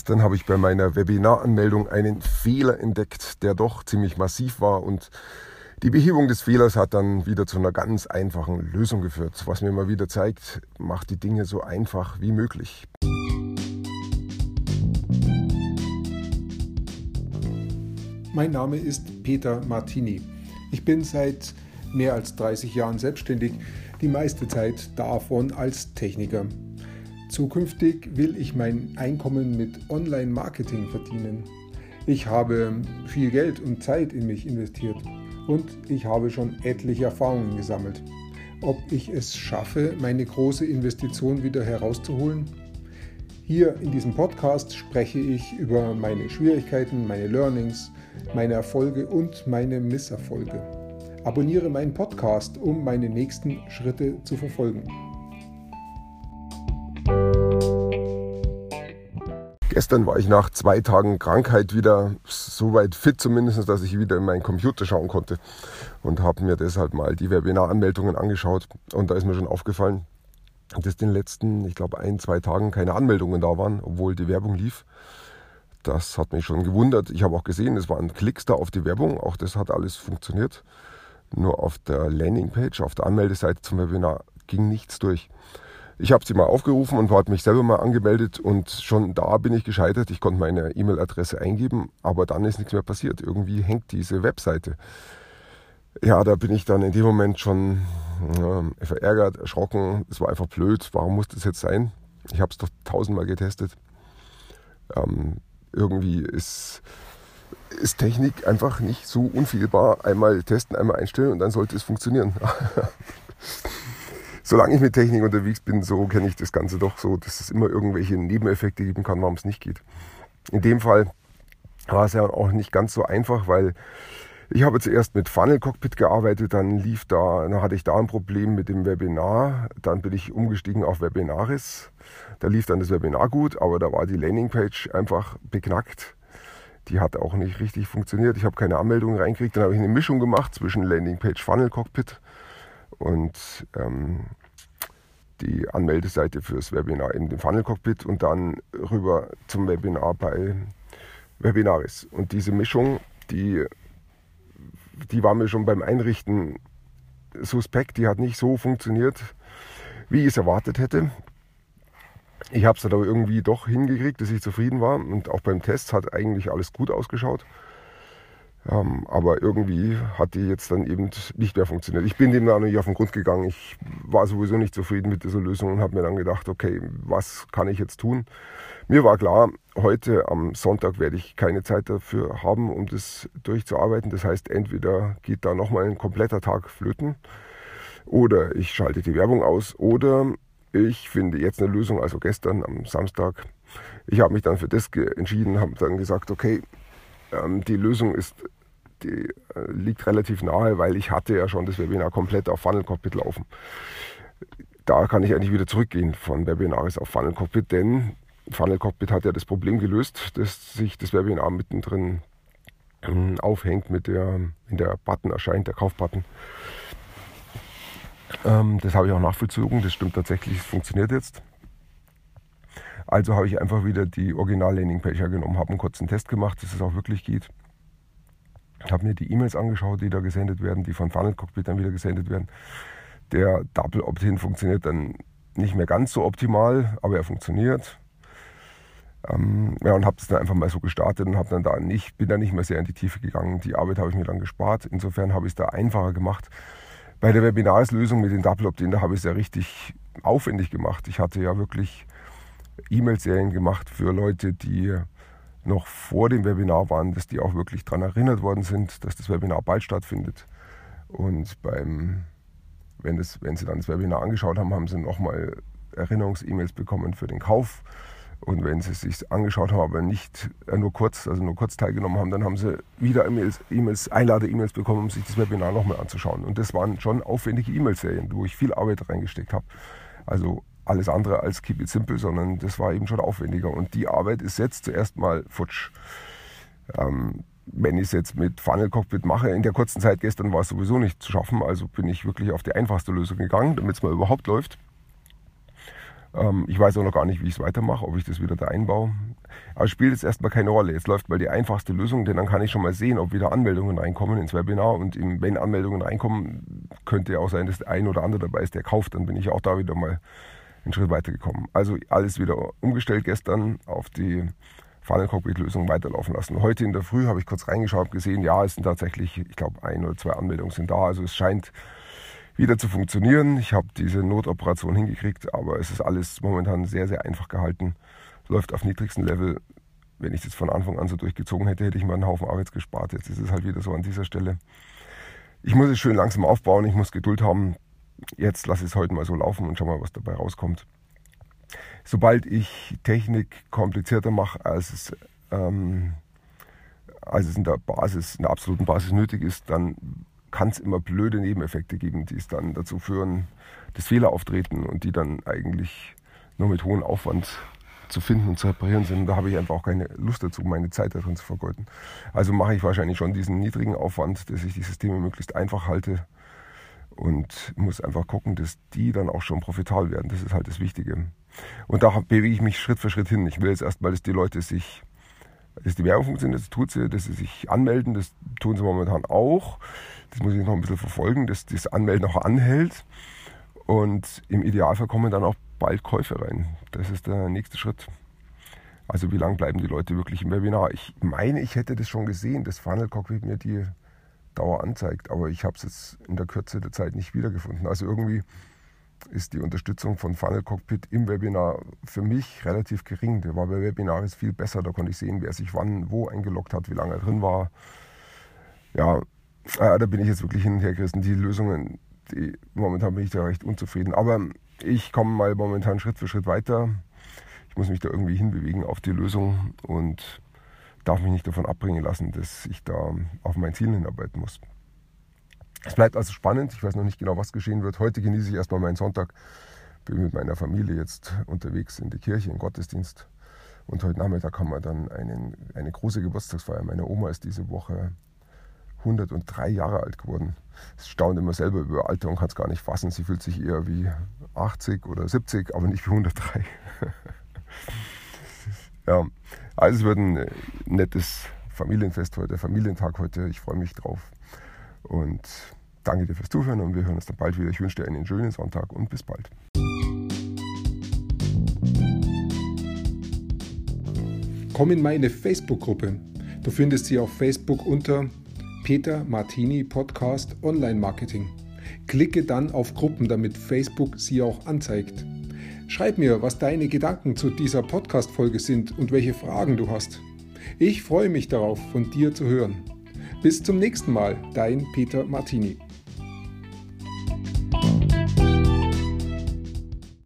Gestern habe ich bei meiner Webinaranmeldung einen Fehler entdeckt, der doch ziemlich massiv war und die Behebung des Fehlers hat dann wieder zu einer ganz einfachen Lösung geführt, was mir mal wieder zeigt, macht die Dinge so einfach wie möglich. Mein Name ist Peter Martini. Ich bin seit mehr als 30 Jahren selbstständig, die meiste Zeit davon als Techniker. Zukünftig will ich mein Einkommen mit Online-Marketing verdienen. Ich habe viel Geld und Zeit in mich investiert und ich habe schon etliche Erfahrungen gesammelt. Ob ich es schaffe, meine große Investition wieder herauszuholen? Hier in diesem Podcast spreche ich über meine Schwierigkeiten, meine Learnings, meine Erfolge und meine Misserfolge. Abonniere meinen Podcast, um meine nächsten Schritte zu verfolgen. Gestern war ich nach zwei Tagen Krankheit wieder so weit fit zumindest, dass ich wieder in meinen Computer schauen konnte und habe mir deshalb mal die Webinaranmeldungen angeschaut und da ist mir schon aufgefallen, dass in den letzten, ich glaube, ein, zwei Tagen keine Anmeldungen da waren, obwohl die Werbung lief. Das hat mich schon gewundert. Ich habe auch gesehen, es waren Klicks da auf die Werbung, auch das hat alles funktioniert. Nur auf der Landingpage, auf der Anmeldeseite zum Webinar ging nichts durch. Ich habe sie mal aufgerufen und habe mich selber mal angemeldet und schon da bin ich gescheitert. Ich konnte meine E-Mail-Adresse eingeben, aber dann ist nichts mehr passiert. Irgendwie hängt diese Webseite. Ja, da bin ich dann in dem Moment schon äh, verärgert, erschrocken. Es war einfach blöd. Warum muss das jetzt sein? Ich habe es doch tausendmal getestet. Ähm, irgendwie ist, ist Technik einfach nicht so unfehlbar. Einmal testen, einmal einstellen und dann sollte es funktionieren. solange ich mit Technik unterwegs bin, so kenne ich das Ganze doch so, dass es immer irgendwelche Nebeneffekte geben kann, warum es nicht geht. In dem Fall war es ja auch nicht ganz so einfach, weil ich habe zuerst mit Funnel Cockpit gearbeitet, dann lief da, dann hatte ich da ein Problem mit dem Webinar, dann bin ich umgestiegen auf Webinaris. Da lief dann das Webinar gut, aber da war die Landingpage einfach beknackt. Die hat auch nicht richtig funktioniert. Ich habe keine Anmeldung reingekriegt. Dann habe ich eine Mischung gemacht zwischen Landingpage Funnel Cockpit und ähm, die Anmeldeseite fürs Webinar in dem Funnel Cockpit und dann rüber zum Webinar bei Webinaris. Und diese Mischung, die, die war mir schon beim Einrichten suspekt, die hat nicht so funktioniert, wie ich es erwartet hätte. Ich habe es aber irgendwie doch hingekriegt, dass ich zufrieden war und auch beim Test hat eigentlich alles gut ausgeschaut. Ähm, aber irgendwie hat die jetzt dann eben nicht mehr funktioniert. Ich bin dem da nicht auf den Grund gegangen. Ich war sowieso nicht zufrieden mit dieser Lösung und habe mir dann gedacht, okay, was kann ich jetzt tun? Mir war klar, heute am Sonntag werde ich keine Zeit dafür haben, um das durchzuarbeiten. Das heißt, entweder geht da nochmal ein kompletter Tag flöten oder ich schalte die Werbung aus oder ich finde jetzt eine Lösung, also gestern am Samstag. Ich habe mich dann für das entschieden, habe dann gesagt, okay, ähm, die Lösung ist, die äh, liegt relativ nahe, weil ich hatte ja schon das Webinar komplett auf Funnel Cockpit laufen. Da kann ich eigentlich wieder zurückgehen von Webinaris auf Funnel Cockpit, denn Funnel Cockpit hat ja das Problem gelöst, dass sich das Webinar mittendrin ähm, aufhängt, mit der, in der Button erscheint, der Kaufbutton. Ähm, das habe ich auch nachvollzogen, das stimmt tatsächlich, es funktioniert jetzt. Also habe ich einfach wieder die Original-Landing-Page genommen, habe einen kurzen Test gemacht, dass es auch wirklich geht. Habe mir die E-Mails angeschaut, die da gesendet werden, die von Funnel Cockpit dann wieder gesendet werden. Der Double Opt-in funktioniert dann nicht mehr ganz so optimal, aber er funktioniert. Ähm, ja, und habe das dann einfach mal so gestartet und habe dann da nicht, bin da nicht mehr sehr in die Tiefe gegangen. Die Arbeit habe ich mir dann gespart. Insofern habe ich es da einfacher gemacht. Bei der Webinarslösung mit den Double Opt-in, da habe ich es ja richtig aufwendig gemacht. Ich hatte ja wirklich E-Mail-Serien gemacht für Leute, die noch vor dem Webinar waren, dass die auch wirklich daran erinnert worden sind, dass das Webinar bald stattfindet. Und beim, wenn, das, wenn sie dann das Webinar angeschaut haben, haben sie nochmal Erinnerungs-E-Mails bekommen für den Kauf. Und wenn sie es sich angeschaut haben, aber nicht äh, nur kurz, also nur kurz teilgenommen haben, dann haben sie wieder E-Mails, E-Mails Einlade-E-Mails bekommen, um sich das Webinar nochmal anzuschauen. Und das waren schon aufwendige E-Mail-Serien, wo ich viel Arbeit reingesteckt habe. Also alles andere als Keep It Simple, sondern das war eben schon aufwendiger. Und die Arbeit ist jetzt zuerst mal futsch. Ähm, wenn ich es jetzt mit Funnel Cockpit mache, in der kurzen Zeit gestern war es sowieso nicht zu schaffen, also bin ich wirklich auf die einfachste Lösung gegangen, damit es mal überhaupt läuft. Ähm, ich weiß auch noch gar nicht, wie ich es weitermache, ob ich das wieder da einbaue. Aber es spielt jetzt erstmal keine Rolle. Jetzt läuft mal die einfachste Lösung, denn dann kann ich schon mal sehen, ob wieder Anmeldungen reinkommen ins Webinar. Und wenn Anmeldungen reinkommen, könnte ja auch sein, dass der ein oder andere dabei ist, der kauft. Dann bin ich auch da wieder mal einen Schritt weitergekommen. Also alles wieder umgestellt gestern auf die Funnel Cockpit Lösung weiterlaufen lassen. Heute in der Früh habe ich kurz reingeschaut, gesehen, ja, es sind tatsächlich, ich glaube, ein oder zwei Anmeldungen sind da. Also es scheint wieder zu funktionieren. Ich habe diese Notoperation hingekriegt, aber es ist alles momentan sehr, sehr einfach gehalten. Läuft auf niedrigstem Level. Wenn ich das von Anfang an so durchgezogen hätte, hätte ich mir einen Haufen Arbeit gespart. Jetzt ist es halt wieder so an dieser Stelle. Ich muss es schön langsam aufbauen, ich muss Geduld haben. Jetzt lasse ich es heute mal so laufen und schau mal, was dabei rauskommt. Sobald ich Technik komplizierter mache, als es, ähm, als es in der Basis, in der absoluten Basis nötig ist, dann kann es immer blöde Nebeneffekte geben, die es dann dazu führen, dass Fehler auftreten und die dann eigentlich nur mit hohem Aufwand zu finden und zu reparieren sind. Da habe ich einfach auch keine Lust dazu, meine Zeit darin zu vergeuden. Also mache ich wahrscheinlich schon diesen niedrigen Aufwand, dass ich die Systeme möglichst einfach halte und muss einfach gucken, dass die dann auch schon profitabel werden. Das ist halt das Wichtige. Und da bewege ich mich Schritt für Schritt hin. Ich will jetzt erstmal, dass die Leute sich dass die Werbung funktioniert, das tut sie, dass sie sich anmelden, das tun sie momentan auch. Das muss ich noch ein bisschen verfolgen, dass das Anmelden auch anhält. Und im Idealfall kommen dann auch bald Käufe rein. Das ist der nächste Schritt. Also wie lange bleiben die Leute wirklich im Webinar? Ich meine, ich hätte das schon gesehen, dass Funnel Cockpit mir die Dauer anzeigt, aber ich habe es jetzt in der Kürze der Zeit nicht wiedergefunden. Also irgendwie ist die Unterstützung von Funnel Cockpit im Webinar für mich relativ gering. Der war bei Webinaren viel besser. Da konnte ich sehen, wer sich wann wo eingeloggt hat, wie lange er drin war. Ja, äh, da bin ich jetzt wirklich hin und her gerissen. Die Lösungen, die, momentan bin ich da recht unzufrieden. Aber ich komme mal momentan Schritt für Schritt weiter. Ich muss mich da irgendwie hinbewegen auf die Lösung und darf mich nicht davon abbringen lassen, dass ich da auf mein Ziel hinarbeiten muss. Es bleibt also spannend. Ich weiß noch nicht genau, was geschehen wird. Heute genieße ich erstmal meinen Sonntag. Bin mit meiner Familie jetzt unterwegs in die Kirche, im Gottesdienst. Und heute Nachmittag haben wir dann einen, eine große Geburtstagsfeier. Meine Oma ist diese Woche 103 Jahre alt geworden. Es staunt immer selber über Alter und kann es gar nicht fassen. Sie fühlt sich eher wie 80 oder 70, aber nicht wie 103. ja, also es wird ein nettes Familienfest heute, Familientag heute. Ich freue mich drauf. Und danke dir fürs Zuhören und wir hören uns dann bald wieder. Ich wünsche dir einen schönen Sonntag und bis bald. Komm in meine Facebook-Gruppe. Du findest sie auf Facebook unter Peter Martini Podcast Online Marketing. Klicke dann auf Gruppen, damit Facebook sie auch anzeigt. Schreib mir, was deine Gedanken zu dieser Podcast-Folge sind und welche Fragen du hast. Ich freue mich darauf, von dir zu hören. Bis zum nächsten Mal, dein Peter Martini.